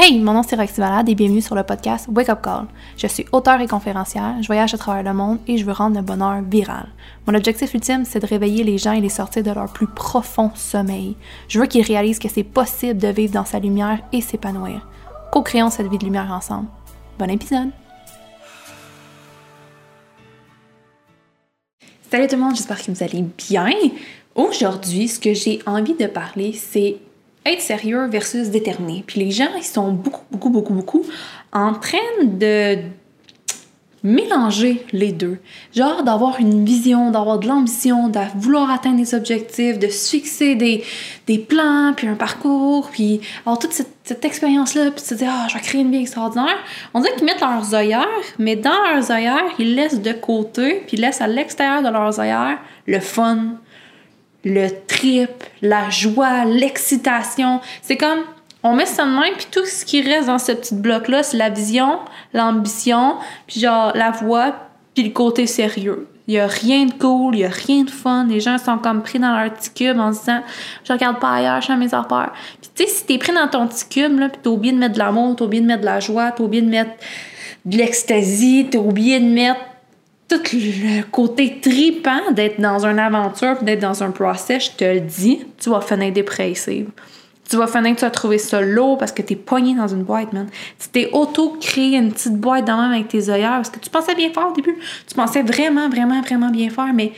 Hey, mon nom c'est Roxy Valade et bienvenue sur le podcast Wake Up Call. Je suis auteur et conférencière, je voyage à travers le monde et je veux rendre le bonheur viral. Mon objectif ultime, c'est de réveiller les gens et les sortir de leur plus profond sommeil. Je veux qu'ils réalisent que c'est possible de vivre dans sa lumière et s'épanouir. Co-créons cette vie de lumière ensemble. Bon épisode! Salut tout le monde, j'espère que vous allez bien. Aujourd'hui, ce que j'ai envie de parler, c'est être sérieux versus déterminé. Puis les gens, ils sont beaucoup, beaucoup, beaucoup, beaucoup en train de mélanger les deux. Genre d'avoir une vision, d'avoir de l'ambition, de vouloir atteindre des objectifs, de se fixer des, des plans, puis un parcours, puis avoir toute cette, expérience-là, puis se dire « Ah, je vais créer une vie extraordinaire ». On dirait qu'ils mettent leurs œillères, mais dans leurs œillères, ils laissent de côté, puis ils laissent à l'extérieur de leurs œillères le fun, le trip, la joie, l'excitation. C'est comme, on met ça de main, puis tout ce qui reste dans ce petit bloc-là, c'est la vision, l'ambition, puis genre la voix, puis le côté sérieux. Il y a rien de cool, il y a rien de fun. Les gens sont comme pris dans leur petit cube en se disant je regarde pas ailleurs, je suis à mes affaires. Puis tu sais, si t'es pris dans ton petit cube, là, puis t'as oublié de mettre de l'amour, t'as oublié de mettre de la joie, t'as oublié de mettre de l'ecstasy, t'as oublié de mettre tout le côté tripant d'être dans une aventure, d'être dans un process, je te le dis, tu vas finir dépressive. Tu vas finir que tu vas trouver ça lourd parce que t'es poigné dans une boîte, man. Tu t'es auto-créé une petite boîte dans même avec tes œillères parce que tu pensais bien faire au début. Tu pensais vraiment, vraiment, vraiment bien faire, mais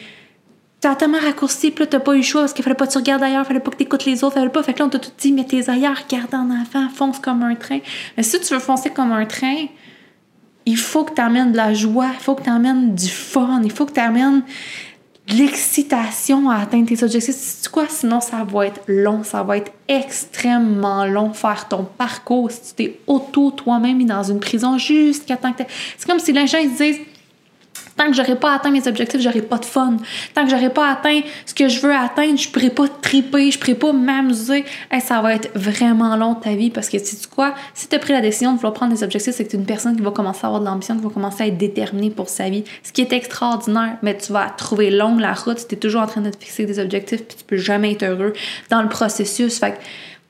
t'as tellement raccourci, puis là, t'as pas eu le choix parce qu'il fallait pas que tu regardes ailleurs, fallait pas que t'écoutes les autres, fallait pas. Fait que là, on t'a tout dit, mets tes œillères, regarde en avant, fonce comme un train. Mais si tu veux foncer comme un train, il faut que tu amènes de la joie, il faut que tu amènes du fun, il faut que tu amènes de l'excitation à atteindre tes objectifs. Sinon, ça va être long, ça va être extrêmement long faire ton parcours si tu t'es auto toi-même mis dans une prison jusqu'à temps que C'est comme si les gens ils disent Tant que j'aurai pas atteint mes objectifs, j'aurai pas de fun. Tant que j'aurai pas atteint ce que je veux atteindre, je pourrai pas triper, je pourrai pas m'amuser. ça va être vraiment long ta vie parce que tu quoi, si tu as pris la décision de vouloir prendre des objectifs, c'est que tu es une personne qui va commencer à avoir de l'ambition, qui va commencer à être déterminée pour sa vie. Ce qui est extraordinaire, mais tu vas trouver longue la route si tu es toujours en train de te fixer des objectifs puis tu peux jamais être heureux dans le processus. Fait que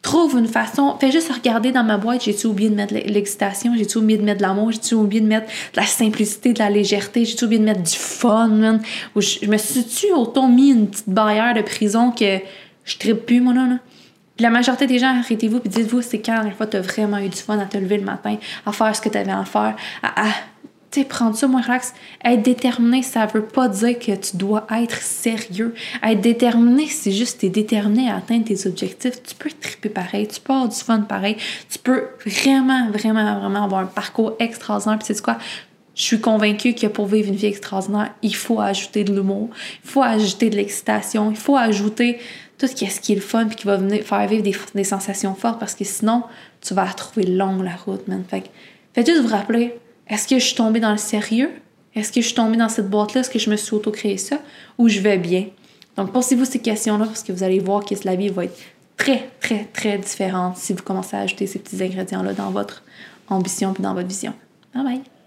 Trouve une façon. Fais juste regarder dans ma boîte, j'ai-tu oublié de mettre l'excitation, j'ai-tu oublié de mettre de l'amour, j'ai-tu oublié de mettre de la simplicité, de la légèreté, j'ai-tu oublié de mettre du fun, man? Ou je, me suis-tu autant mis une petite barrière de prison que je tripe plus, moi, là, là? la majorité des gens, arrêtez-vous et dites-vous, c'est quand la fois tu as vraiment eu du fun à te lever le matin, à faire ce que tu avais à faire, à tu prendre ça moins relax. Être déterminé, ça veut pas dire que tu dois être sérieux. Être déterminé, c'est juste que tu es déterminé à atteindre tes objectifs. Tu peux triper pareil, tu peux avoir du fun pareil, tu peux vraiment, vraiment, vraiment avoir un parcours extraordinaire. Puis c'est quoi? Je suis convaincue que pour vivre une vie extraordinaire, il faut ajouter de l'humour, il faut ajouter de l'excitation, il faut ajouter tout ce qui est le fun puis qui va venir faire vivre des, sensations fortes parce que sinon, tu vas trouver longue la route, man. Fait faites juste vous rappeler, est-ce que je suis tombée dans le sérieux? Est-ce que je suis tombée dans cette boîte-là? Est-ce que je me suis auto-créé ça? Ou je vais bien? Donc, posez-vous ces questions-là parce que vous allez voir que la vie va être très, très, très différente si vous commencez à ajouter ces petits ingrédients-là dans votre ambition et dans votre vision. Bye bye!